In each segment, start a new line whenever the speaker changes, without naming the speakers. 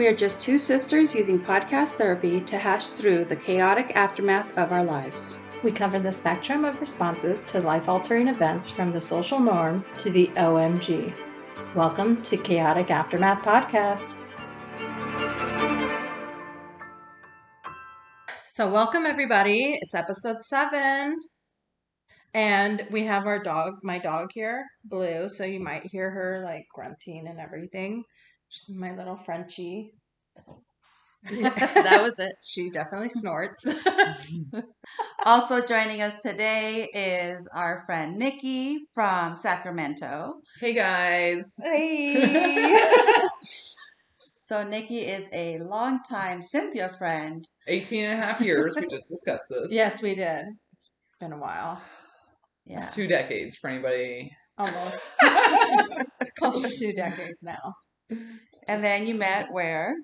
We are just two sisters using podcast therapy to hash through the chaotic aftermath of our lives.
We cover the spectrum of responses to life altering events from the social norm to the OMG. Welcome to Chaotic Aftermath Podcast. So, welcome everybody. It's episode seven. And we have our dog, my dog here, Blue. So, you might hear her like grunting and everything. She's my little Frenchie.
that was it.
She definitely snorts.
Also joining us today is our friend Nikki from Sacramento.
Hey guys.
hey.
So Nikki is a longtime Cynthia friend.
18 and a half years. We just discussed this.
yes, we did. It's been a while.
Yeah.
It's two decades for anybody.
Almost. it's Close to two decades now.
And then you met where?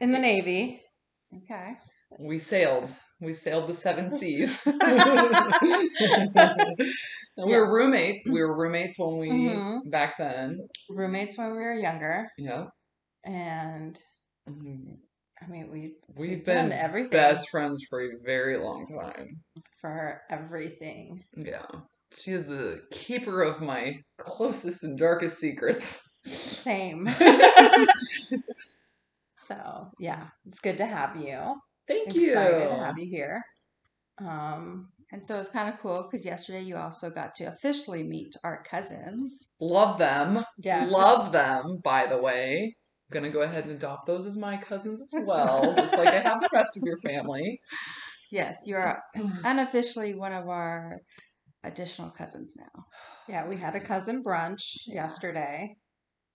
In the Navy.
Okay.
We sailed. We sailed the seven seas. And we were roommates. We were roommates when we
Mhm.
back then.
Roommates when we were younger.
Yeah.
And
Mhm.
I mean we
We've
We've
been
done everything.
best friends for a very long time.
for everything.
Yeah. She is the keeper of my closest and darkest secrets.
Same. so yeah, it's good to have you.
Thank you.
Excited to have you here. Um
And so it's kind of cool because yesterday you also got to officially meet our cousins.
Love them.
yeah.
Love them, by the way. I'm gonna go ahead and adopt those as my cousins as well, just like I have the rest of your family.
Yes, you are unofficially one of our additional cousins now.
Yeah, we had a cousin brunch yesterday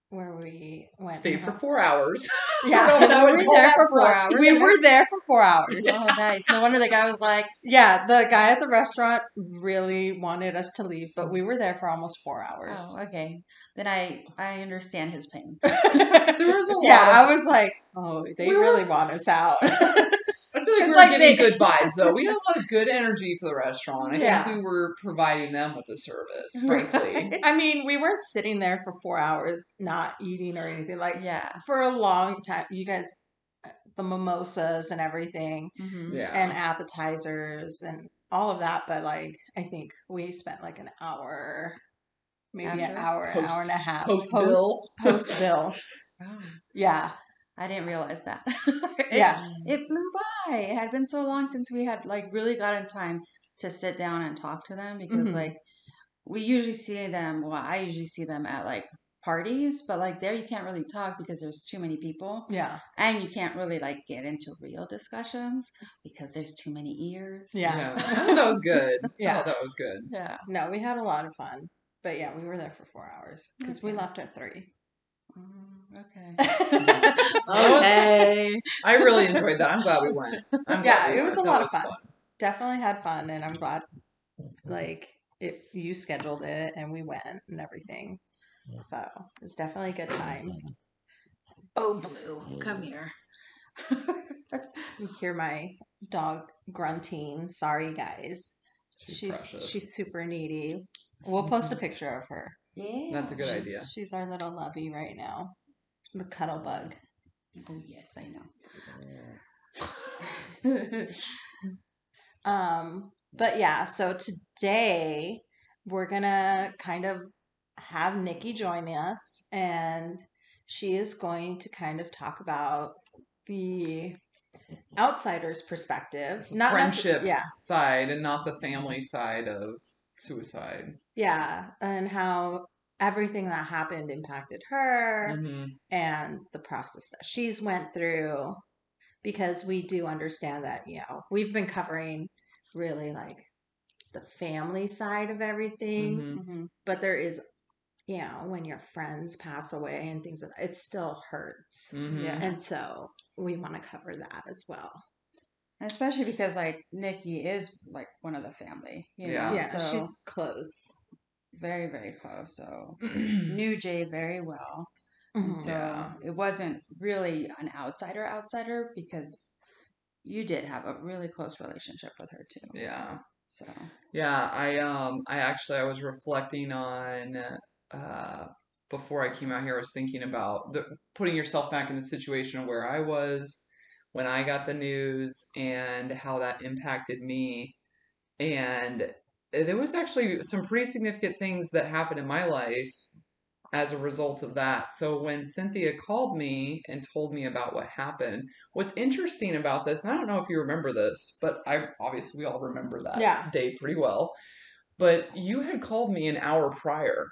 where we went
Stayed
and
for
uh-huh.
four hours.
Yeah,
I don't know if I
we were there for four hours.
we were there for four hours.
Oh, nice. No wonder the guy was like,
Yeah, the guy at the restaurant really wanted us to leave, but we were there for almost four hours.
oh, okay. Then I, I understand his pain.
There was a lot.
yeah, I was like, oh, they
We were-
really want us out.
I feel like
we're
were
like
getting
they-
good vibes though. We had a lot of good energy for the restaurant. I
Yeah.
think we were providing them with the service, frankly.
I mean, we weren't sitting there for four hours not eating or anything. Like
Yeah.
for a long time, you guys, the mimosas and everything,
hmm
yeah.
and appetizers and all of that. But like, I think we spent like an hour, maybe an
After?
hour, an hour and a half
post bill.
post bill. Yeah,
I didn't realize that.
yeah,
It flew by. It had been so long since we had like really gotten time to sit down and talk to them because
Mhm.
like we usually see them. Well, I usually see them at like parties, but like there you can't really talk because there's too many people,
yeah,
and you can't really like get into real discussions because there's too many ears.
Yeah.
Yeah. That was good.
Yeah.
thought that was good.
Yeah.
No, we had a lot of fun. But yeah, we were there for four hours because we left at three.
Mm, okay.
Okay. I really enjoyed that. I'm glad we went. I'm
Yeah,
we
it was
went.
a
That
lot of fun. Definitely had fun, and I'm glad, like, if you scheduled it and we went and everything. So it's definitely a good time.
oh, blue, come here.
You hear my dog grunting. Sorry, guys.
She's
She's she's super needy. We'll post a picture of her.
Yeah.
That's a good
she's,
idea.
She's our little lovey right now. The cuddle bug.
Oh yes, I know.
Um, but yeah, so today we're gonna kind of have Nikki join us, and she is going to kind of talk about the outsider's perspective, not necess-
Friendship
yeah,
side and not the family side of suicide.
Yeah, and how everything that happened impacted her
hmm
and the process that she's went through because we do understand that you know we've been covering really like the family side of everything
hmm
hmm
but there is you know when your friends pass away and things like that, it still hurts
hmm
Yeah.
and so we want to cover that as well
Especially because like Nikki is like one of the family, you
Yeah.
know.
yeah
so
she's close
very very close. So knew Jay very well, and
Mhm.
so
Yeah.
it wasn't really an outsider outsider because you did have a really close relationship with her too.
Yeah.
So
Yeah, I um I actually I was reflecting on uh before I came out here, I was thinking about the, putting yourself back in the situation of where I was when I got the news and how that impacted me. And Uh, there was actually some pretty significant things that happened in my life as a result of that. So when Cynthia called me and told me about what happened, what's interesting about this, and I don't know if you remember this, but I obviously we all remember that
Yeah.
day pretty well. But you had called me an hour prior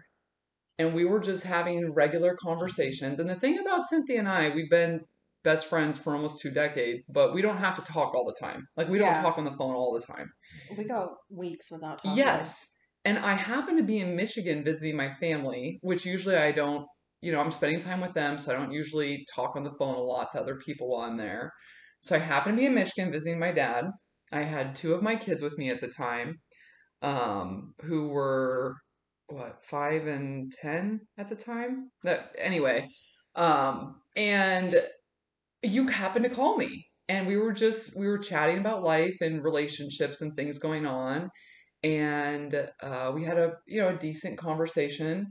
and we were just having regular conversations. And the thing about Cynthia and I, we've been best friends for almost two decades, but we don't have to talk all the time. Like we don't talk on the phone all the time.
We go weeks without talking.
Yes. And I happen to be in Michigan visiting my family, which usually I don't, you know, I'm spending time with them, so I don't usually talk on the phone a lot to other people while I'm there. So I happen to be in Michigan visiting my dad. I had two of my kids with me at the time, um, who were what, five and ten at the time? That anyway. Um, and you happened to call me and we were just we were chatting about life and relationships and things going on and uh, we had a you know a decent conversation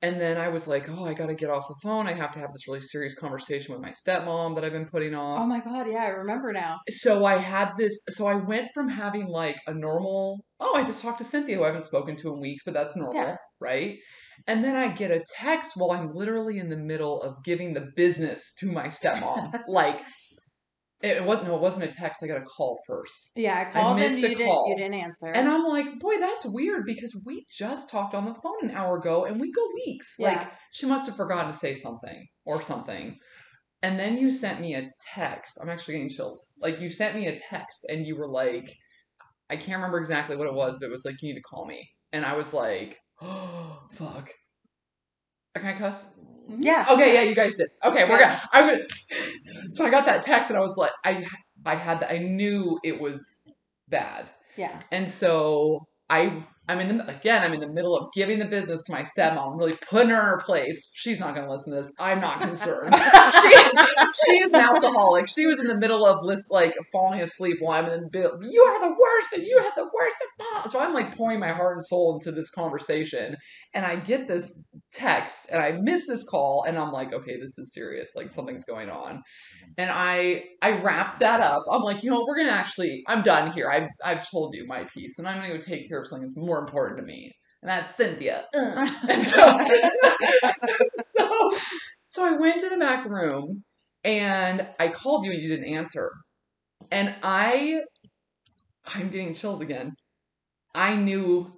and then i was like oh i gotta get off the phone i have to have this really serious conversation with my stepmom that i've been putting off
Oh my god, yeah, I remember now.
so I had this. So I went from having like a normal. Oh, I just talked to Cynthia, who I haven't spoken to in weeks, but that's normal,
Yeah.
right? And then I get a text while I'm literally in the middle of giving the business to my stepmom. like it wasn't. No, it wasn't a text. I got a call first,
Yeah, I called and
missed
you
a
didn't,
call.
you didn't answer.
and I'm like, boy, that's weird because we just talked on the phone an hour ago, and we go weeks.
Yeah.
Like she must have forgotten to say something or something. And then you sent me a text. I'm actually getting chills. Like you sent me a text and you were like, I can't remember exactly what it was, but it was like, you need to call me. And I was like, oh, fuck. Can I cuss?
yeah.
Okay, yeah, you guys did. Okay, we're good. I would. So I got that text and I was like, I, I had that. I knew it was bad.
Yeah.
And so I I'm in the again, I'm in the middle of giving the business to my stepmom, really putting her in her place. She's not gonna listen to this. I'm not concerned. she she is an alcoholic. She was in the middle of list like falling asleep while I'm in the middle. You are the worst and you have the worst of all. So I'm like pouring my heart and soul into this conversation. And I get this text and I miss this call and I'm like, okay, this is serious. Like something's going on. And I I wrapped that up. I'm like, you know, we're gonna actually I'm done here. I've I've told you my piece and I'm gonna go take care of something that's more important to me. And that's Cynthia. And so, so so I went to the back room and I called you and you didn't answer. And I I'm getting chills again. I knew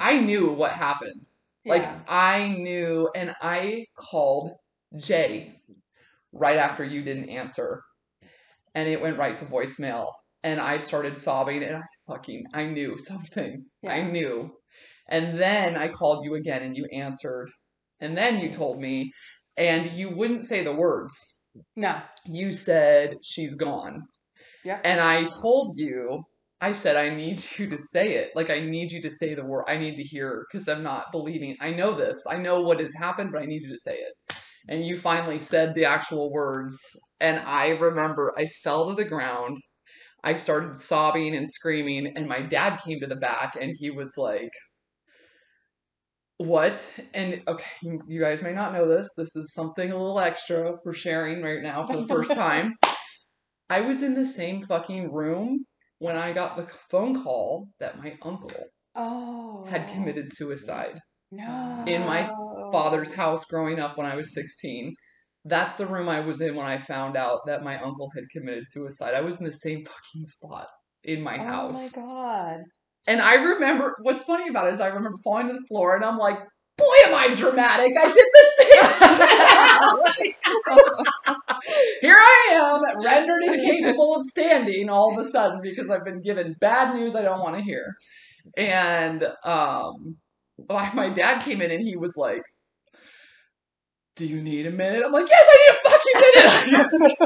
I knew what happened. Like. I knew and I called Jay right after you didn't answer. And it went right to voicemail. And I started sobbing and I fucking I knew something. I knew. And then I called you again and you answered. And then you told me and you wouldn't say the words.
no.
You said she's gone.
Yeah.
And I told you I said I need you to say it. Like I need you to say the word. I need to hear because I'm not believing. I know this. I know what has happened, but I need you to say it. And you finally said the actual words. And I remember I fell to the ground. I started sobbing and screaming, and my dad came to the back and he was like, What? And okay, you- guys may not know this. This is something a little extra we're sharing right now for the first time. I was in the same fucking room when I got the phone call that my uncle
Oh.
had committed suicide
No.
in my father's house growing up when I was 16. That's the room I was in when I found out that my uncle had committed suicide. I was in the same fucking spot in my house.
Oh my god.
And I remember what's funny about it is I remember falling to the floor and I'm like, boy, am I dramatic. I did the same shit. Here I am, rendered incapable of standing all of a sudden because I've been given bad news I don't want to hear. And um my my dad came in and he was like, Do you need a minute? I'm like, Yes, I need a fucking minute.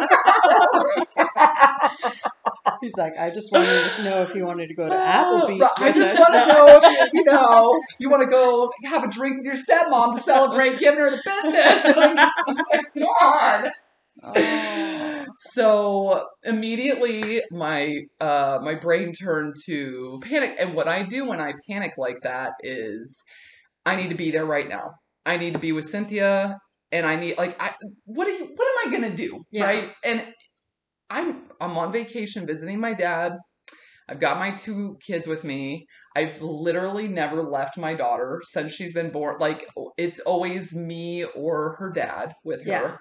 He's like, I just wanted to know if you wanted to go to Applebee's.
I just
us."
want to know if you, you know you want to go have a drink with your stepmom to celebrate giving her the business. Like, oh god!
Oh.
So immediately my uh my brain turned to panic, and what I do when I panic like that is I need to be there right now. I need to be with Cynthia and I need like I what are you what am I gonna do?
Yeah.
Right. And I'm I'm on vacation visiting my dad. I've got my two kids with me. I've literally never left my daughter since she's been born. Like it's always me or her dad with her.
Yeah.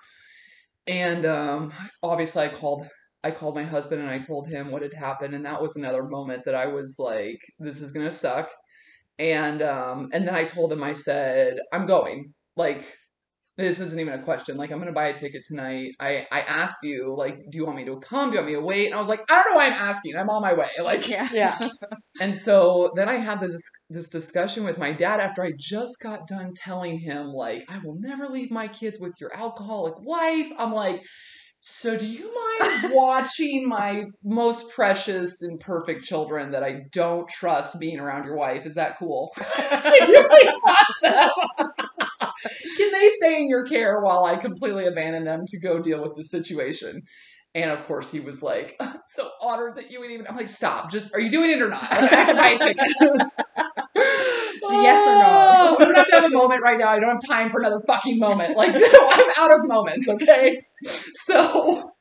And um obviously I called I called my husband and I told him what had happened and that was another moment that I was like this is going to suck. And um and then I told him I said I'm going. Like this isn't even a question. Like, I'm gonna buy a ticket tonight. I I asked you, like, do you want me to come? Do you want me to wait? And I was like, I don't know why I'm asking. I'm on my way. Like,
Yeah.
Yeah.
and so then I had this this discussion with my dad after I just got done telling him, like, I will never leave my kids with your alcoholic wife. I'm like, so do you mind watching my most precious and perfect children that I don't trust being around your wife? Is that cool? Can you please watch them? They stay in your care while I completely abandon them to go deal with the situation? And of course, he was like, I'm so honored that you would even. I'm like, stop. Just, are you doing it or not? Like, I can buy a ticket.
It's a yes or no.
Oh, we don't have to have a moment right now. I don't have time for another fucking moment. Like, I'm out of moments, okay? So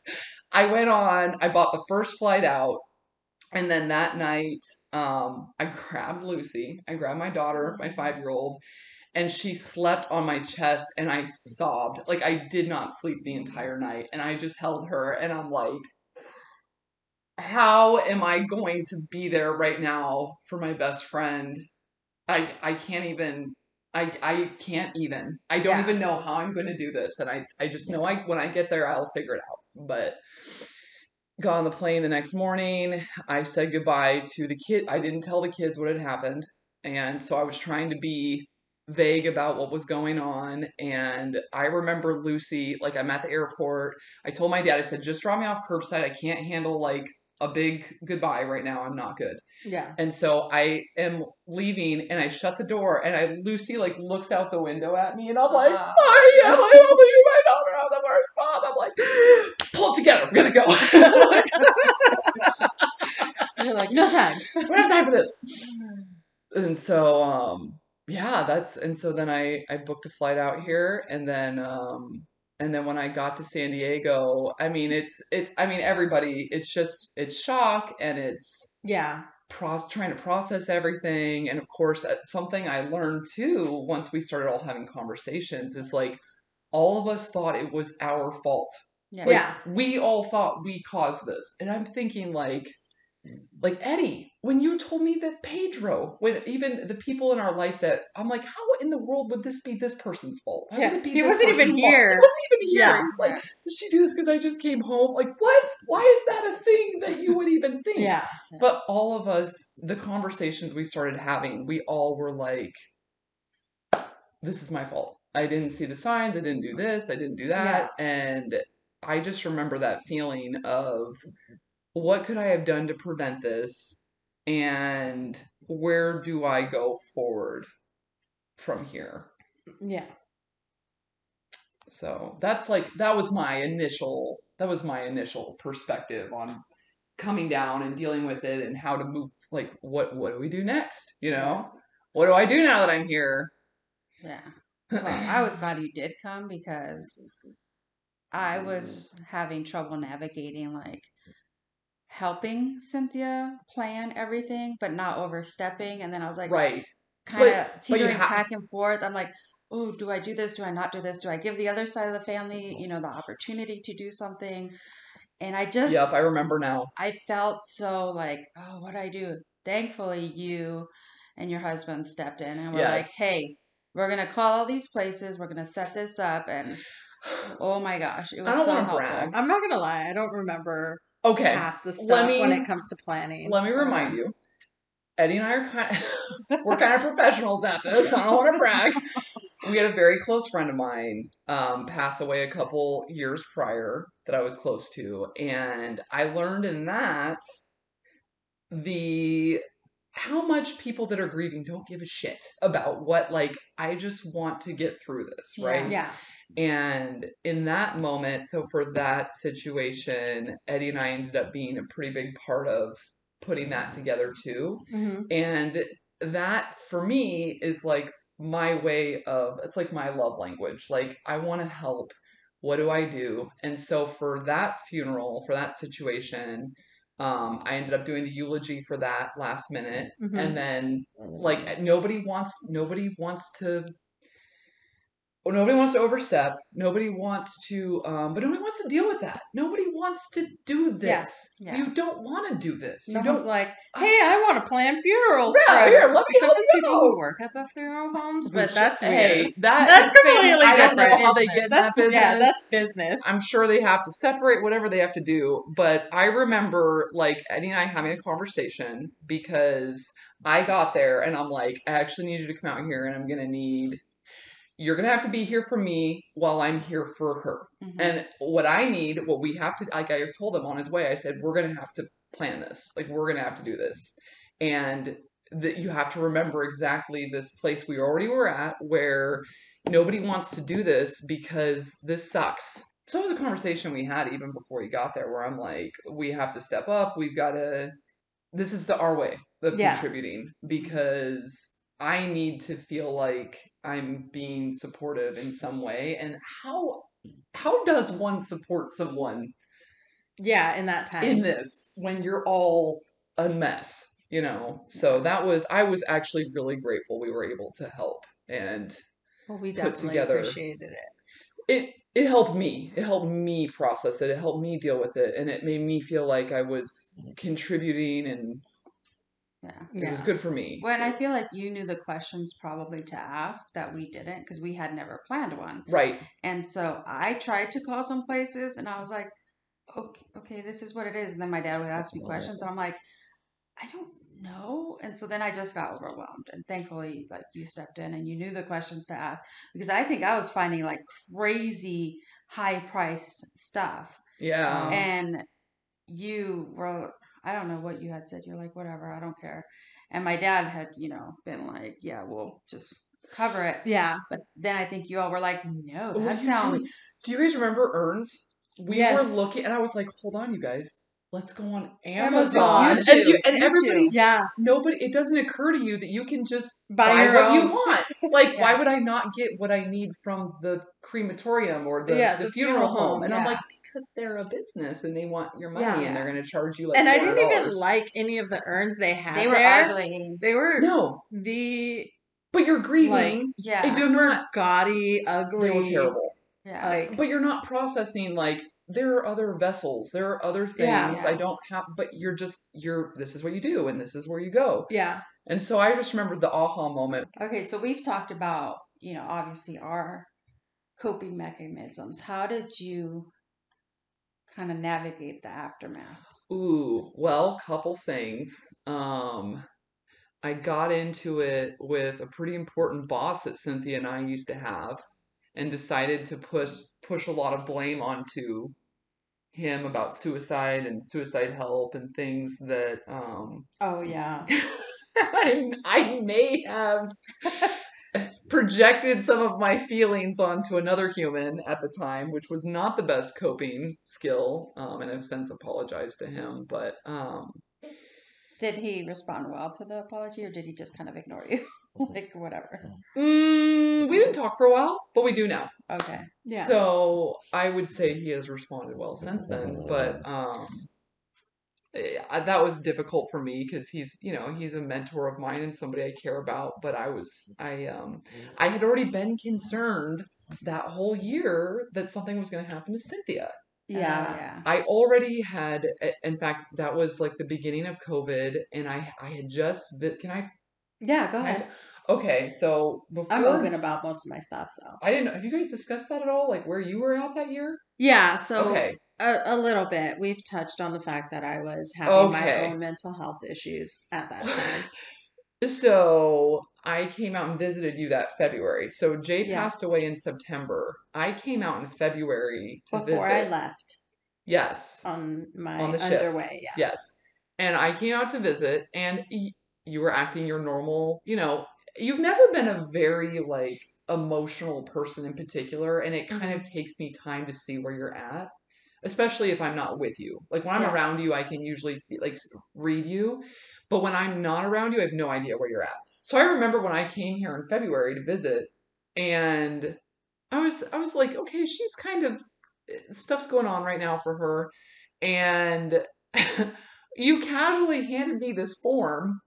I went on, I bought the first flight out. And then that night, um, I grabbed Lucy. I grabbed my daughter, my five year old, and she slept on my chest and I sobbed. Like I did not sleep the entire night. And I just held her and I'm like, how am I going to be there right now for my best friend? I I can't even I I can't even. I don't
Yeah.
even know how I'm going to do this. And I I just know I when I get there I'll figure it out. But got on the plane the next morning. I said goodbye to the kid. I didn't tell the kids what had happened. And so I was trying to be vague about what was going on. And I remember Lucy, like I'm at the airport. I told my dad, I said, just drop me off curbside. I can't handle like a big goodbye right now. I'm not good.
Yeah.
And so I am leaving and I shut the door and I Lucy like looks out the window at me and I'm like,
Ah.
I am, I am leaving my daughter out the worst spot. I'm like, pull it together, we're gonna go.
You're like, no time.
we don't have time for this. And so um yeah, that's and so then I I booked a flight out here and then um and then when I got to San Diego, I mean it's it's I mean everybody it's just it's shock and it's
Yeah.
pros- trying to process everything and of course uh, something i learned too once we started all having conversations is like all of us thought it was our fault
Yeah.
Like,
Yeah.
we all thought we caused this and i'm thinking like like eddie when you told me that pedro when even the people in our life that i'm like how in the world would this be this person's fault would
Yeah,
it be
he wasn't even
fault?
here.
it wasn't even here
Yeah.
he's like did she do this because i just came home like what why is that a thing that you would even think
Yeah.
but all of us, the conversations we started having, we all were like, this is my fault. I didn't see the signs. I didn't do this. I didn't do that. And I just remember that feeling of what could I have done to prevent this? And where do I go forward from here?
Yeah.
So that's like, that was my initial, that was my initial perspective on coming down and dealing with it and how to move like what what do we do next you know what do i do now that i'm here
Yeah. Well, I was glad you did come because I was mm. having trouble navigating like helping Cynthia plan everything, but not overstepping. And then I was like,
right
kind of teetering
ha-
back and forth. I'm like, oh, do I do this? Do I not do this? Do I give the other side of the family, you know, the opportunity to do something? And I just,
yep i remember now
I felt so like, oh, what do I do? Thankfully, you and your husband stepped in and were like, hey, we're gonna call all these places. We're gonna set this up, and oh my gosh, it was
I don't
so
wanna
helpful.
brag.
I'm not gonna lie. I don't remember
okay.
half the stuff
me-
when it comes to planning.
let me remind you eddie and i are kind of we're kind of professionals at this. I don't want to brag. We had a very close friend of mine um, pass away a couple years prior that i was close to and i learned in that the how much people that are grieving don't give a shit about what like i just want to get through this right?
Yeah.
And in that moment, so for that situation, Eddie and I ended up being a pretty big part of putting that together too.
hmm
And that for me is like my way of it's like my love language. Like I want to help. What do I do? And so for that funeral, for that situation, um, I ended up doing the eulogy for that last minute,
Mhm.
and then like nobody wants nobody wants to nobody wants to overstep nobody wants to um but nobody wants to deal with that nobody wants to do this
Yeah.
you don't want to do this
No
you
one's
don't
like, hey, I want to plan funerals.
Yeah,
for-"
here, let me help you
people who work at the funeral homes, but
Which,
that's
hey,
weird.
that
That's completely
I
different.
how they get in that business.
yeah, that's business.
I'm sure they have to separate whatever they have to do, but I remember like Eddie and I having a conversation because I got there and I'm like, I actually need you to come out here and I'm gonna need you're gonna have to be here for me while I'm here for her.
Mhm.
And what I need, what we have to, like I told them on his way, I said, we're going to have to plan this. Like, we're going to have to do this. And that you have to remember exactly this place we already were at where nobody wants to do this because this sucks. So it was a conversation we had even before he got there where I'm like, we have to step up. We've got to, this is the our way of
Yeah.
contributing because I need to feel like I'm being supportive in some way. And how how does one support someone
yeah, in that time.
in this when you're all a mess? You know. So that was I was actually really grateful we were able to help and
well, we
put together-
appreciated it.
it it helped me. It helped me process it. It helped me deal with it and it made me feel like I was contributing and
yeah.
it was good for me.
Well, and I feel like you knew the questions probably to ask that we didn't because we had never planned one.
Right.
And so I tried to call some places and I was like, okay, okay, this is what it is. And then my dad would ask me questions and I'm like, I don't know. And so then I just got overwhelmed. And thankfully, like you stepped in and you knew the questions to ask because I think I was finding like crazy high price stuff.
Yeah.
And you were, I don't know what you had said. You're like, whatever, I don't care. And my dad had, you know, been like, yeah, we'll just cover it.
Yeah.
But then I think you all were like, no, that sounds.
doing? Do you guys remember Urns? We
Yes.
were looking, and I was like, "Hold on, you guys, let's go on
Amazon.
Amazon."
You too.
and, you, and everybody.
Yeah.
nobody, it doesn't occur to you that you can just
Buy
buy,
your
what you want. Like,
Yeah.
why would I not get what I need from the crematorium or the,
Yeah,
the,
the
funeral,
funeral
home?
home,
And I'm like, because they're a business and they want your money
Yeah.
and they're going to charge you like.
And I didn't even like any of the urns they had
They were
there.
ugly.
They were
No,
the
but you're grieving.
Like,
Yeah.
If you're
super
not,
gaudy,
they
ugly.
were terrible.
Yeah.
Like
but you're not processing like there are other vessels there are other things
Yeah.
Yeah.
i don't have but you're just you're this is what you do and this is where you go
yeah.
and so i just remember the aha moment
okay, so we've talked about, you know, obviously our coping mechanisms. How did you kind of navigate the aftermath?
ooh well couple things um i got into it with a pretty important boss that cynthia and i used to have and decided to push push a lot of blame onto him about suicide and suicide help and things that um
Oh yeah.
I, I may have projected some of my feelings onto another human at the time, which was not the best coping skill, um, and I've since apologized to him. But um,
Did he respond well to the apology or did he just kind of ignore you? Like, whatever.
mm, we didn't talk for a while, but we do now.
Okay.
Yeah.
So I would say he has responded well since then, but um, eh, that was difficult for me because he's, you know, he's a mentor of mine and somebody I care about. But I was, I, um, I had already been concerned that whole year that something was going to happen to Cynthia.
yeah.
Uh, yeah.
I already had, eh, in fact, that was like the beginning of COVID, and I, I had just, can I?
Yeah, go ahead.
okay, so before
I'm open about most of my stuff, so.
I didn't. Have you guys discussed that at all? Like where you were at that year?
Yeah, so
okay.
a, a little bit. We've touched on the fact that I was having my own mental health issues at that time.
So I came out and visited you that February. So Jay
Yeah.
passed away in September. I came out in February to
Before
visit.
I left
Yes.
on my
On the ship.
yeah.
Yes. And I came out to visit and you were acting your normal, you know, you've never been a very like emotional person in particular and it kind
Mm-hmm.
of takes me time to see where you're at, especially if I'm not with you. Like when I'm
Yeah.
around you, I can usually like read you, but when I'm not around you, I have no idea where you're at. So I remember when I came here in February to visit, and I was I was like, okay, she's kind of stuff's going on right now for her, and you casually handed me this form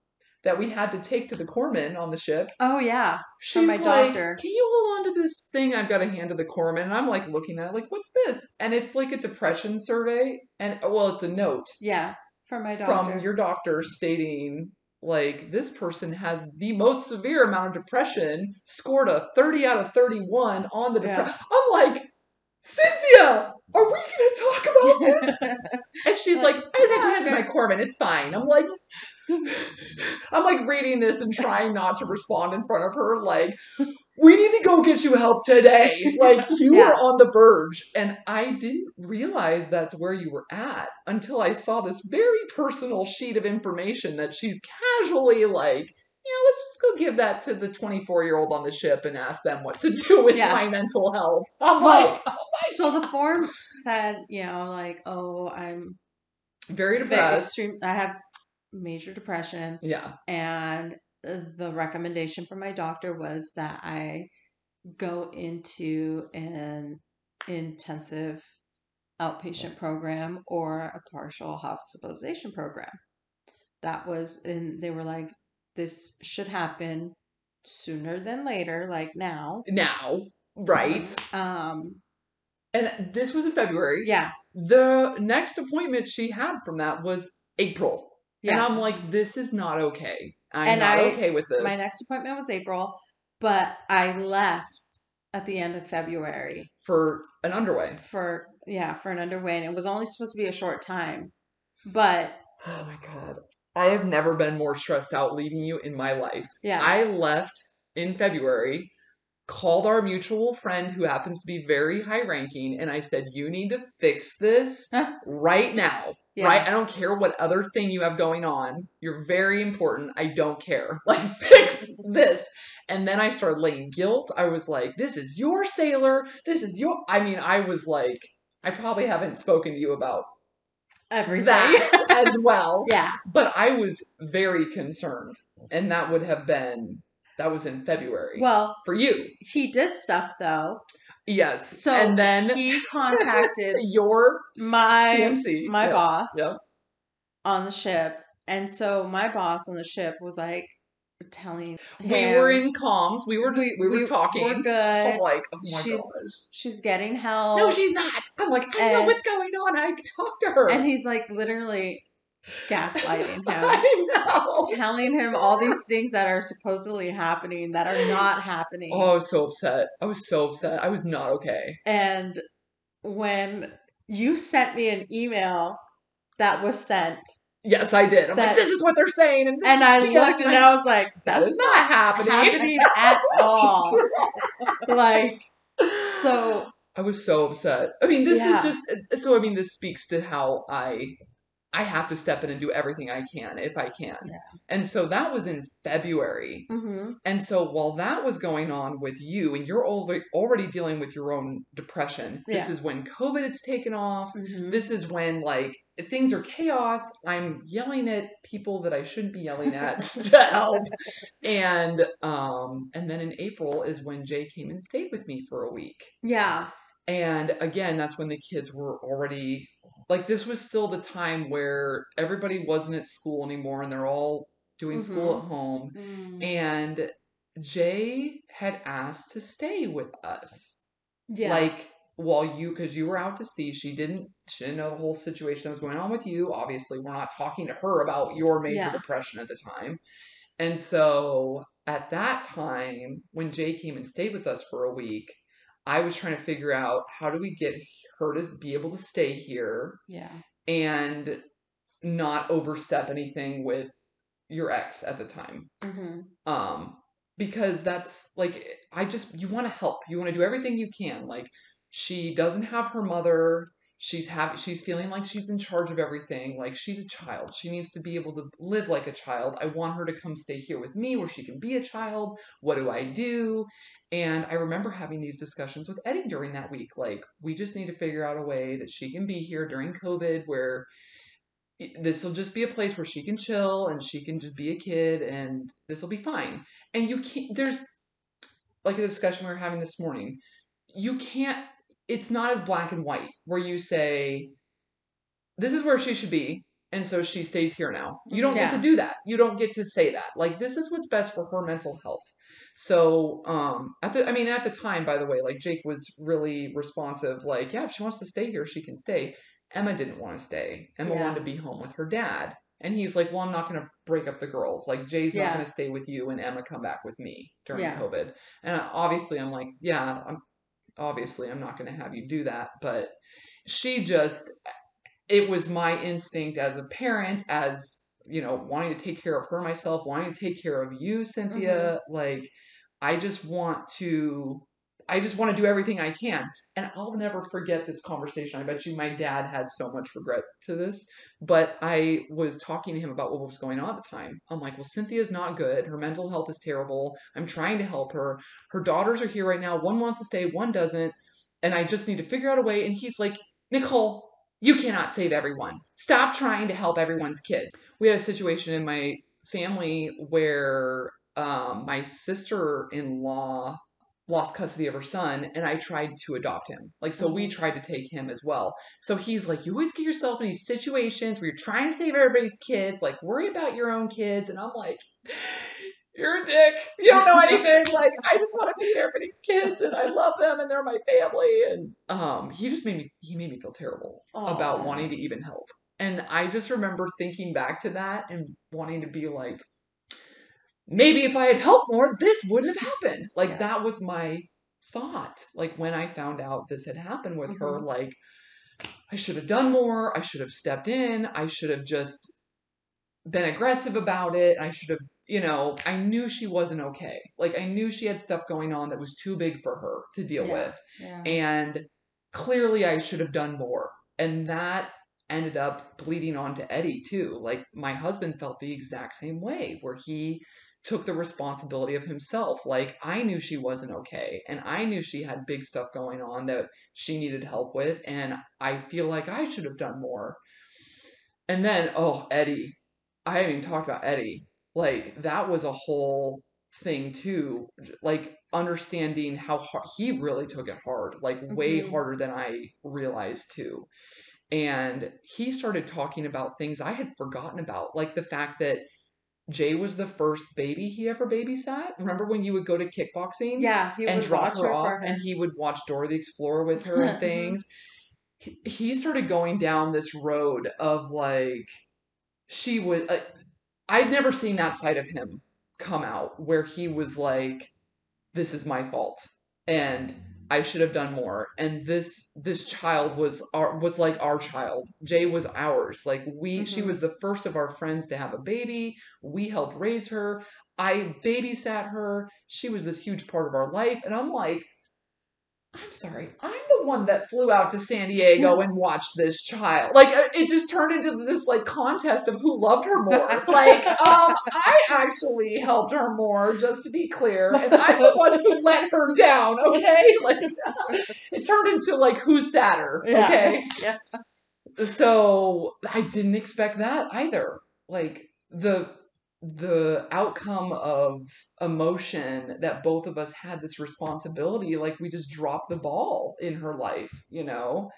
that we had to take to the corpsman on the ship.
Oh yeah.
She's
my
like,
doctor.
Can you hold on to this thing I've got to hand to the corpsman? And I'm like looking at it, like, what's this? And it's like a depression survey, and well, it's a note
Yeah. from my doctor.
from your doctor stating like this person has the most severe amount of depression, scored a 30 out of 31 on the depression. I'm like, Cynthia, are we gonna talk about this? And she's like, I just have to hand to my Corbin. It's fine. I'm like, I'm like reading this and trying not to respond in front of her. Like, we need to go get you help today. Like, you
Yeah.
are on the verge. And I didn't realize that's where you were at until I saw this very personal sheet of information that she's casually like, yeah, let's just go give that to the 24 year old on the ship and ask them what to do with
Yeah.
my mental health. I'm
Well,
like, oh
so the form said, you know, like, oh, I'm
very
very
depressed.
extreme. I have major depression,
Yeah.
and the recommendation from my doctor was that I go into an intensive outpatient program or a partial hospitalization program. That was, and they were like, this should happen sooner than later, like now.
Now, right.
Um,
And this was in February.
yeah,
The next appointment she had from that was April. And. I'm like, this is not okay. I'm
And
not
I-
okay with this.
My next appointment was April, but I left at the end of February
for an underway.
for yeah for an underway, and it was only supposed to be a short time. But
Oh my god. I have never been more stressed out leaving you in my life.
yeah,
I left in February, called our mutual friend who happens to be very high ranking, and I said, You need to fix this right now.
Yeah,
Right? I don't care what other thing you have going on. You're very important. I don't care. Like, fix this. And then I started laying guilt. I was like, This is your sailor. This is your. I mean, I was like, I probably haven't spoken to you about
everything.
that as well.
yeah,
But I was very concerned. And that would have been, that was in February.
well,
for you.
he did stuff though.
Yes.
So
and then
he contacted
your
my
CMC.
my
Yep.
boss
Yep.
on the ship, and so my boss on the ship was like telling him
We were in comms. We were we, were talking.
We're good.
I'm like, oh my
She's
gosh.
She's getting help.
No, she's not. I'm like, I know what's going on. I talked to her.
and he's like literally gaslighting him,
I know.
telling him all these things that are supposedly happening that are not happening.
Oh, I was so upset. I was so upset. I was not okay.
And when you sent me an email that was sent,
Yes, I did. I'm
That-
like, this is what they're saying, and,
and I looked and I was like, that's not
happening.
happening at all. like, so
I was so upset. I mean, this
Yeah.
is just so. I mean, this speaks to how I I have to step in and do everything I can if I can.
Yeah.
And so that was in February.
Mm-hmm.
And so while that was going on with you, and you're already dealing with your own depression, this is when COVID has taken off.
Mhm.
This is when like things are chaos. I'm yelling at people that I shouldn't be yelling at to help. And um and then in April is when Jay came and stayed with me for a week.
yeah,
And again, that's when the kids were already like this was still the time where everybody wasn't at school anymore and they're all doing school at home.
Mm.
And Jay had asked to stay with us.
yeah,
Like while you because you were out to sea, she didn't she didn't know the whole situation that was going on with you. Obviously, we're not talking to her about your major
Yeah.
depression at the time. And so at that time, when Jay came and stayed with us for a week, I was trying to figure out how do we get her to be able to stay here
yeah,
and not overstep anything with your ex at the time.
Hmm
um because that's like i just you want to help. You want to do everything you can. Like she doesn't have her mother she's having she's feeling like she's in charge of everything like she's a child. She needs to be able to live like a child. I want her to come stay here with me where she can be a child. What do i do? And i remember having these discussions with eddie during that week. Like we just need to figure out a way that she can be here during covid where this will just be a place where she can chill and she can just be a kid and this will be fine. And you can't, there's like a discussion we were having this morning. You can't, it's not as black and white where you say, this is where she should be. And so she stays here now. You don't get to do that. You don't get to say that. Like, this is what's best for her mental health. So, um, at the, I mean, at the time, by the way, like Jake was really responsive. Like, yeah, if she wants to stay here, she can stay. Emma didn't want to stay. Emma
Yeah.
wanted to be home with her dad. And he's like, well, I'm not going to break up the girls. Like, Jay's not going to stay with you and Emma come back with me during
Yeah.
COVID. And obviously, I'm like, yeah, I'm obviously, I'm not going to have you do that. But she just, it was my instinct as a parent, as, you know, wanting to take care of her myself, wanting to take care of you, Cynthia. Mm-hmm. Like, I just want to, I just want to do everything I can. And I'll never forget this conversation. I bet you my dad has so much regret to this. But I was talking to him about what was going on at the time. I'm like, well, Cynthia's not good. Her mental health is terrible. I'm trying to help her. Her daughters are here right now. One wants to stay, one doesn't. And I just need to figure out a way. And he's like, Nicole, you cannot save everyone. Stop trying to help everyone's kid. We had a situation in my family where um, my sister in law lost custody of her son and I tried to adopt him. Like, so we tried to take him as well. So he's like, you always get yourself in these situations where you're trying to save everybody's kids, like, worry about your own kids. And I'm like, you're a dick. You don't know anything. like, I just want to be there for these kids and I love them and they're my family. And um, he just made me, he made me feel terrible about wanting to even help. And I just remember thinking back to that and wanting to be like, maybe if I had helped more, this wouldn't have happened. Like
Yeah.
that was my thought. Like when I found out this had happened with her,
Mhm.
like I should have done more. I should have stepped in. I should have just been aggressive about it. I should have, you know, I knew she wasn't okay. Like I knew she had stuff going on that was too big for her to deal
Yeah.
with.
Yeah.
And clearly I should have done more. And that ended up bleeding on to Eddie too. Like my husband felt the exact same way where he took the responsibility of himself. Like I knew she wasn't okay and I knew she had big stuff going on that she needed help with and I feel like I should have done more. And then oh, Eddie. I haven't even talked about Eddie. Like that was a whole thing too. Like understanding how hard he really took it hard, like way
Mhm.
harder than I realized too. And he started talking about things I had forgotten about, like the fact that Jay was the first baby he ever babysat. Remember when you would go to kickboxing?
yeah, he
and drop her
her
off,
her.
and he would watch Dora the Explorer with her and things. He- He started going down this road of like she would. Uh, I'd never seen that side of him come out where he was like, "This is my fault," and I should have done more. And this this child was our was like our child. Jay was ours. Like we, she
Mhm.
was the first of our friends to have a baby. We helped raise her. I babysat her. She was this huge part of our life. And I'm like, I'm sorry, I'm the one that flew out to San Diego and watched this child. Like uh, it just turned into this like contest of who loved her more. like, um, I actually helped her more, just to be clear, and I'm the one who let her down. Okay, like it turned into like who's sadder.
Yeah.
Okay,
Yeah.
so I didn't expect that either. Like the the outcome of emotion that both of us had this responsibility, like we just dropped the ball in her life, you know,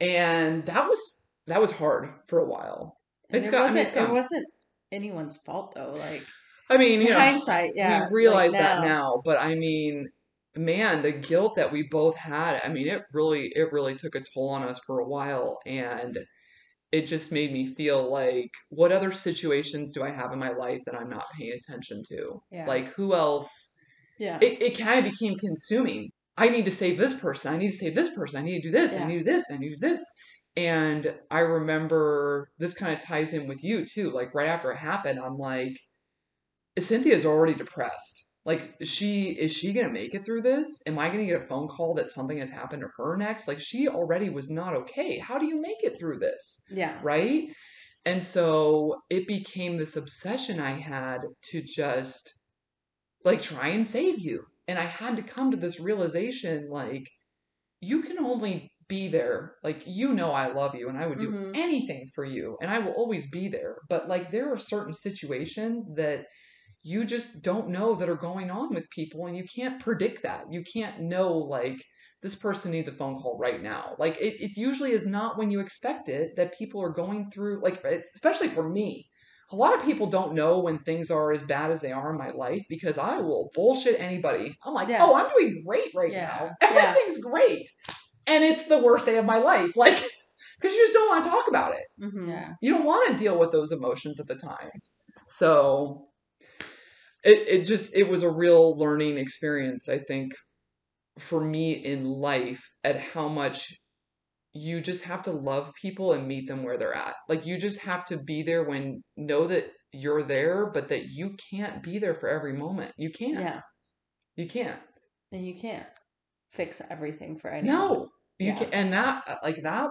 and that was that was hard for a while.
And
It's
it
got- I mean,
wasn't
it's
it wasn't anyone's fault though. Like
I mean, you know,
hindsight, yeah,
we realize
like
that now, but I mean, man, the guilt that we both had, I mean, it really, it really took a toll on us for a while, and it just made me feel like, what other situations do I have in my life that I'm not paying attention to?
Yeah.
Like, who else?
Yeah.
It, it kind of became consuming. I need to save this person. I need to save this person. I need to do this. I
Yeah.
need to do this. I need to do this. And I remember this kind of ties in with you too. Like right after it happened, I'm like, Cynthia's already depressed. Like, is she is she gonna make it through this? Am I gonna get a phone call that something has happened to her next? Like, she already was not okay. How do you make it through this?
yeah.
right? And so it became this obsession I had to just like try and save you. And I had to come to this realization like, you can only be there. Like, you know, I love you and I would do
Mhm.
anything for you and I will always be there. But, like, there are certain situations that you just don't know that are going on with people and you can't predict that. You can't know, like, this person needs a phone call right now. Like, it, it usually is not when you expect it that people are going through, like, especially for me. A lot of people don't know when things are as bad as they are in my life because I will bullshit anybody. I'm like,
Yeah.
oh, I'm doing great right
Yeah.
now.
Yeah.
Everything's great. And it's the worst day of my life. Like, because you just don't want to talk about it.
Mhm.
Yeah.
You don't want to deal with those emotions at the time. So it, it just, it was a real learning experience, I think, for me in life at how much you just have to love people and meet them where they're at. Like you just have to be there when know that you're there, but that you can't be there for every moment. You can't.
Yeah.
You can't.
And you can't fix everything for anyone.
No. You
Yeah.
can and that uh, like that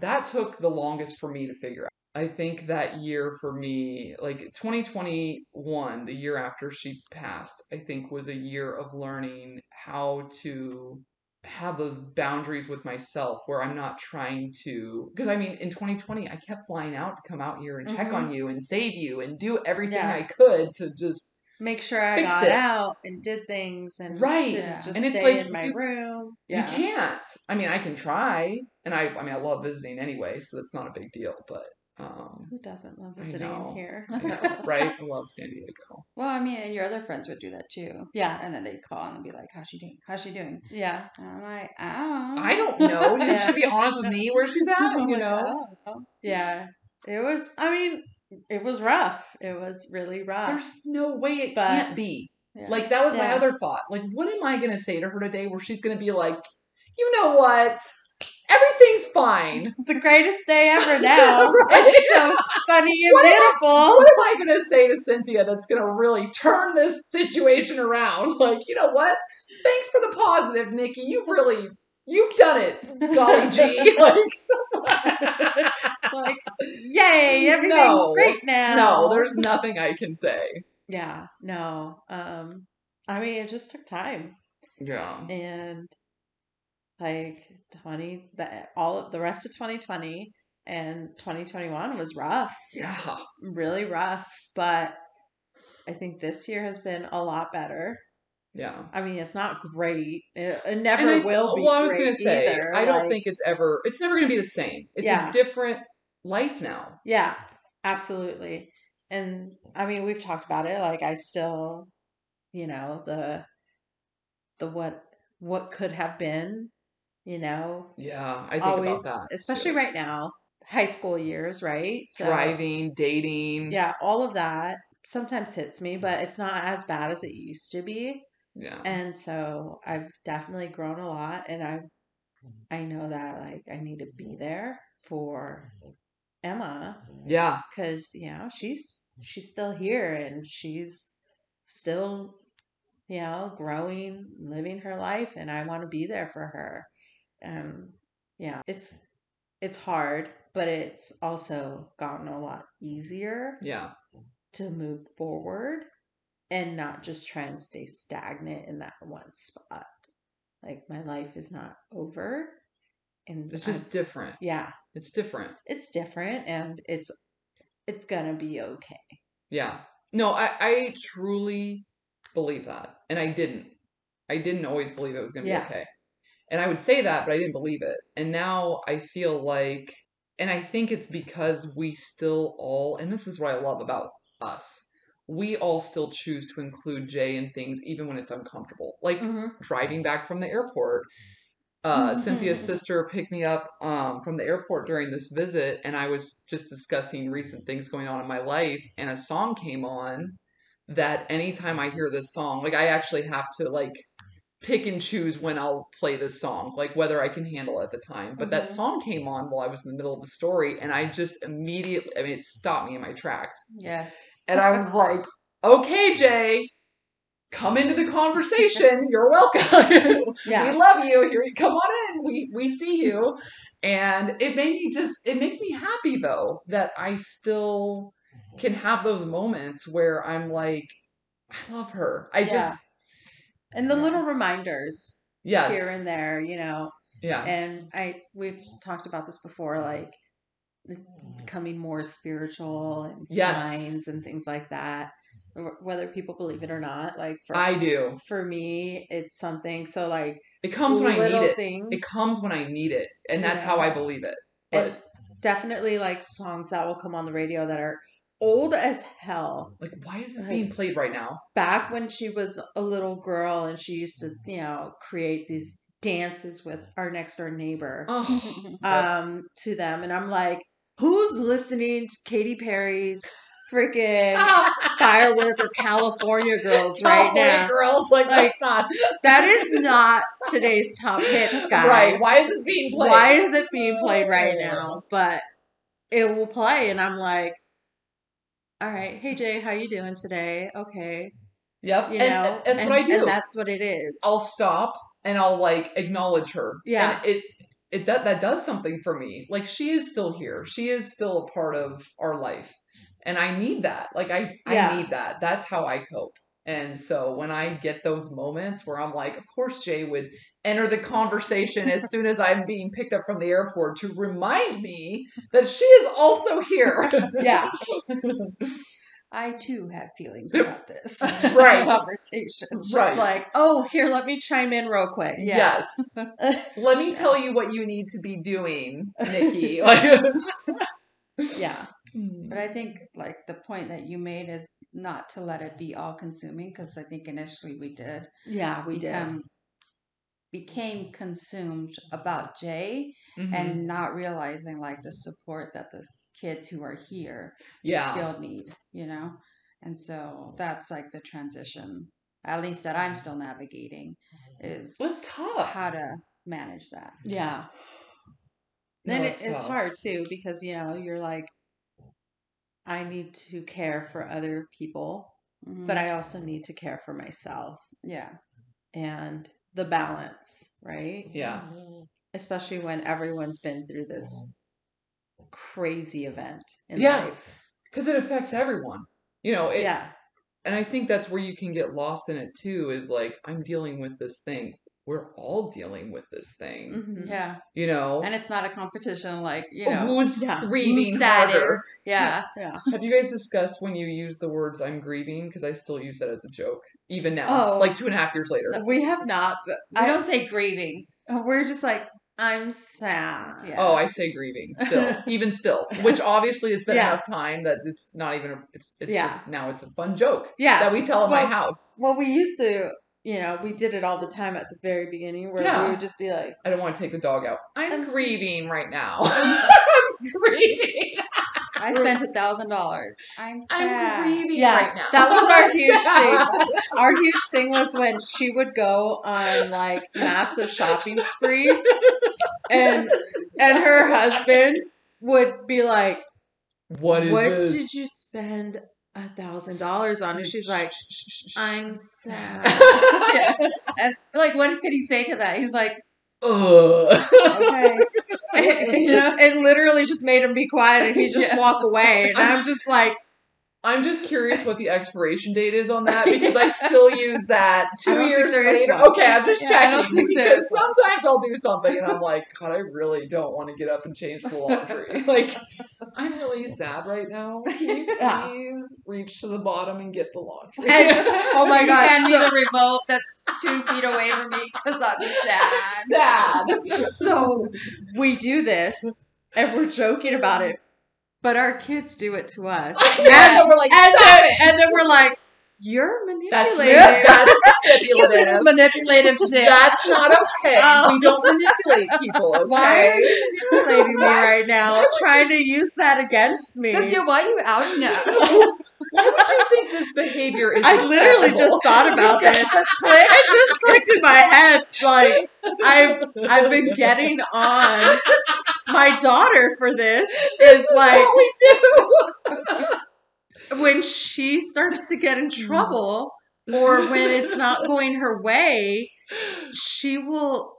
that took the longest for me to figure out. I think that year for me, like 2021, the year after she passed, I think was a year of learning how to have those boundaries with myself where I'm not trying to because I mean in 2020 I kept flying out to come out here and check
Mhm.
on you and save you and do everything
Yeah.
I could to just
Make sure I got
it.
out and did things and
Right.
didn't just
And it's
stay
like
in my
you-
room.
You can't. I mean, I can try, and I, I mean, I love visiting anyway, so that's not a big deal. But, um,
Who doesn't love
I
visiting
know.
here?
Know, right? I love San Diego.
Well, I mean, and your other friends would do that too.
Yeah.
And then they'd call and be like, "How's she doing? How's she doing?"
Yeah.
And I'm like, "Oh,
I don't know. You
Yeah.
should be honest with me where she's at. You know,
Yeah. It was, I mean, it was rough. It was really rough.
there's no way it
But-
can't be.
Yeah.
Like that was my other thought. Like, what am I gonna say to her today where she's gonna be like, you know what? Everything's fine.
the greatest day ever now.
Right?
It's so sunny and
What am I-
beautiful.
what am I going to say to Cynthia that's going to really turn this situation around? Like, you know what? Thanks for the positive, Nikki. You've really, you've done it. Golly gee. Like,
like, yay, everything's
No.
great now.
no, there's nothing I can say.
Yeah, no. Um, I mean, it just took time,
Yeah.
and like twenty, the all the rest of 2020 and 2021 was rough,
Yeah.
really rough. But I think this year has been a lot better.
Yeah.
I mean, it's not great. It, it never
I,
will be.
well, I was going to say,
either.
I don't
like-
think it's ever, it's never going to be the same. It's
Yeah.
a different life now.
Yeah, absolutely. And I mean, we've talked about it. Like, I still, you know, the the what what could have been, you know,
Yeah. I think
always,
about that.
especially
too.
right now, high school years, right? So,
Driving, dating.
yeah, all of that sometimes hits me, but it's not as bad as it used to be.
Yeah.
And so I've definitely grown a lot, and I I know that like I need to be there for Emma
Yeah.
because you know she's she's still here and she's still you know growing living her life and i want to be there for her um yeah it's it's hard but it's also gotten a lot easier
Yeah.
to move forward and not just try and stay stagnant in that one spot like my life is not over and
It's just different.
yeah
It's different.
it's different and it's it's gonna be okay
Yeah. No, I, I truly believe that. And I didn't. I didn't always believe it was going to be okay. And I would say that, but I didn't believe it. And now I feel like, and I think it's because we still all, and this is what I love about us, we all still choose to include Jay in things even when it's uncomfortable. Like driving back from the airport. Uh, Cynthia's sister picked me up um, from the airport during this visit, and I was just discussing recent things going on in my life, and a song came on that anytime I hear this song, like I actually have to like pick and choose when I'll play this song, like whether I can handle it at the time. But that
Mhm.
song came on while I was in the middle of the story, and I just immediately, I mean, it stopped me in my tracks.
Yes.
And I was like, okay, Jay, come into the conversation. You're welcome.
Yeah.
we love you. Here, come on in. We we see you. And it made me just. It makes me happy though that I still can have those moments where I'm like, I love her. I
Yeah.
just
and the little reminders
yes,
here and there, you know.
Yeah.
And I we've talked about this before, like becoming more spiritual and
Yes.
signs and things like that. Whether people believe it or not, like for
I do.
for me, it's something. So like
It comes when I need it.
things.
It comes when I need it, and that's
Yeah.
how I believe it.
and
But
definitely like songs that will come on the radio that are old as hell.
like, why is this
Like-
being played right now?
Back when she was a little girl and she used to, you know, create these dances with our next door neighbor
Oh, Yep.
um to them and I'm like, who's listening to Katy Perry's freaking firework or California girls right
California
now?
girls, like,
Like,
that's not
That is not today's top hits, guys.
right. Why is this being played?
Why is it being played right now? But it will play, and I'm like, all right, hey Jay, how you doing today? Okay,
Yep,
you
and
know,
that's
and,
what I do.
and that's what it is.
I'll stop and I'll like acknowledge her.
Yeah.
And it it that that does something for me. Like she is still here. She is still a part of our life. And I need that. Like I
Yeah.
I need that. That's how I cope. And so when I get those moments where I'm like, of course Jay would enter the conversation as soon as I'm being picked up from the airport to remind me that she is also here.
Yeah,
I too have feelings about this.
Right.
Conversation.
it's
Right.
just like, oh, here, let me chime in real quick.
Yeah.
Yes. Let me tell you what you need to be doing, Nikki.
Yeah, hmm.
But I think like the point that you made is not to let it be all consuming because I think initially we did
yeah, we did.
became consumed about Jay
Mhm.
and not realizing like the support that the kids who are here
yeah.
still need, you know? And so that's like the transition, at least that I'm still navigating, is
What's tough?
how to manage that.
Yeah.
No,
Then it,
it's
it's hard too because you know you're like, I need to care for other people,
Mhm.
but I also need to care for myself
yeah.
and the balance, right?
Yeah.
Especially when everyone's been through this crazy event in
Yeah.
life.
Because it affects everyone. You know, it,
yeah.
and I think that's where you can get lost in it too is like, I'm dealing with this thing. We're all dealing with this thing.
Mhm.
Yeah.
You know?
And it's not a competition like, you know,
Who's
yeah,
grieving
who's
harder?
Yeah.
Yeah.
Have you guys discussed when you use the words "I'm grieving"? Because I still use that as a joke, even now,
Oh.
like two and a half years later.
We have not, but
We
I
don't say grieving.
we're just like, I'm sad.
Yeah.
Oh, I say grieving still, even still. Which obviously it's been
Yeah.
enough time that it's not even. A, it's it's
Yeah.
just now it's a fun joke
Yeah.
that we tell in my house.
Well, we used to, you know, we did it all the time at the very beginning where
Yeah.
we would just be like,
I don't want to take the dog out. I'm,
I'm-
grieving right now. I'm grieving.
I spent a thousand dollars. I'm
I'm grieving
Yeah,
right now.
that was our huge thing. Our huge thing was when she would go on like massive shopping sprees, and and her husband would be like,
What is
"What
this?
did you spend a thousand dollars on?" it. she's like, "I'm sad."
yeah. And like, what could he say to that? He's like,
Ugh.
okay.
it, just it literally just made him be quiet, and he just
Yeah.
walk away. And I'm just like,
I'm just curious what the expiration date is on that because I still use that two
I don't think
years later.
one.
Okay, I'm just
Yeah,
checking because sometimes I'll do something and I'm like, God, I really don't want to get up and change the laundry. like, I'm really sad right now. Can you
Yeah.
please reach to the bottom and get the laundry?
And- oh my
You
God,
hand me
so-
the remote that's two feet away from me because I'm sad.
sad.
so we do this, and we're joking about it, but our kids do it to us.
Yeah, and we're like,
and,
stop
then,
it.
and then we're like, "You're
That's
manipulating."
that's manipulative.
Manipulative shit.
That's not okay.
Oh.
We don't manipulate people, okay?
Why are you manipulating me right now? Trying to use that against me.
Cynthia, why are you outing us?
Why would you think this behavior is
I literally
acceptable?
just thought about
just,
this.
just click.
It just clicked in my head. Like I've I've been getting on my daughter for this. Is like
what we do.
when she starts to get in trouble or when it's not going her way, she will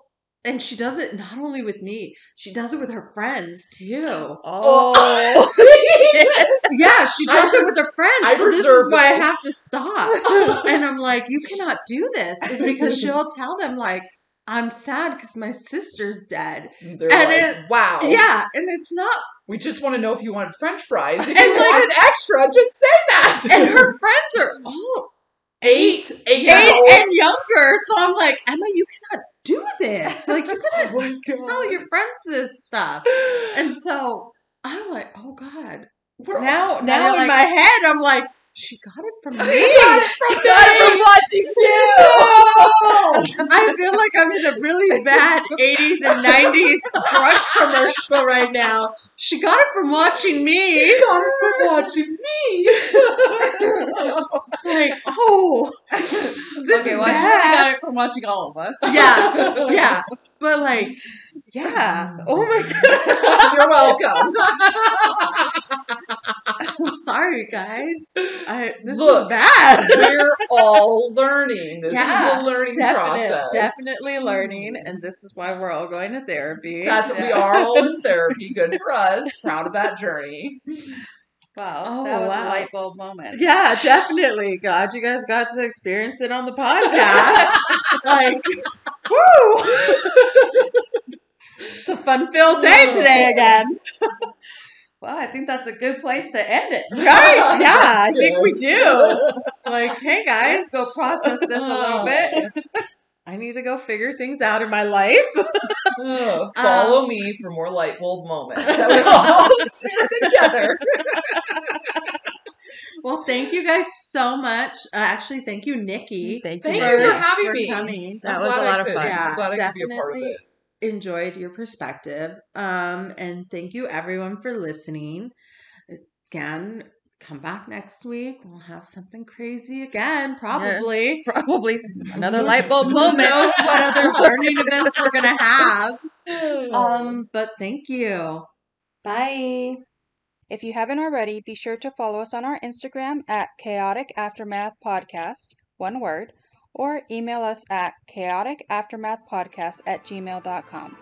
and she does it not only with me, she does it with her friends too.
Oh,
Yeah, she does it with her friends.
I
so this is why I have to stop. and I'm like, you cannot do this. Is because she'll tell them like, I'm sad because my sister's dead.
They're
And
like,
it-
wow.
Yeah, and it's not.
We just want to know if you wanted French fries. If
And
you
like-
wanted extra, just say that.
And her friends are all
eight, eight old.
and younger. So I'm like, Emma, you cannot do this. Like, you cannot
Oh
tell your friends this stuff. And so I'm like, oh God.
We're
Now,
now
now in
like-
my head, I'm like, she got it from
She
me.
got it from
She got it from watching
you.
I feel like I'm in a really bad 80s and 90s drug commercial right now. She got it from watching me.
She got it from watching me.
Like, oh, this
okay,
is
well, she
bad.
probably got it from watching all of us.
Yeah, yeah. But like, yeah. Um, oh my god.
You're welcome.
Sorry, guys. I this
Look,
is bad.
We're all learning. This
Yeah,
is a learning
Definite-
process.
Definitely learning, and this is why we're all going to therapy.
That's we are all in therapy. Good for us. Proud of that journey.
Wow,
Oh,
that was
wow.
a light bulb moment.
yeah, definitely. God, you guys got to experience it on the podcast. like, woo! It's a fun-filled day today again.
Well, I think that's a good place to end it.
Right? Yeah, I think we do. Like, hey guys,
go process this a little bit.
I need to go figure things out in my life.
Oh, follow
Um,
me for more light bulb moments that we all share together.
Well, thank you guys so much. Uh, actually, thank you, Nikki.
Thank
Thank
for,
you for
for
having me.
coming.
That
I'm
was a
glad I
lot of
could-
fun.
Yeah,
I'm glad I could be a part of
definitely.
It.
enjoyed your perspective. Um, and thank you everyone for listening. Again, come back next week. We'll have something crazy again, probably.
Probably another light bulb
Who
moment.
knows what other learning events we're gonna have. Um, but thank you. Bye.
If you haven't already, be sure to follow us on our Instagram at Chaotic Aftermath Podcast, one word, or email us at chaoticaftermathpodcast at gmail.com.